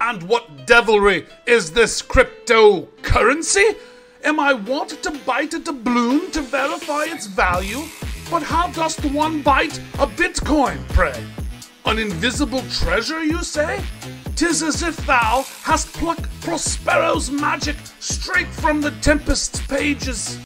And what devilry is this cryptocurrency? Am I wont to bite a doubloon to verify its value? But how dost one bite a bitcoin, pray? An invisible treasure, you say? Tis as if thou hast plucked Prospero's magic straight from the Tempest's pages.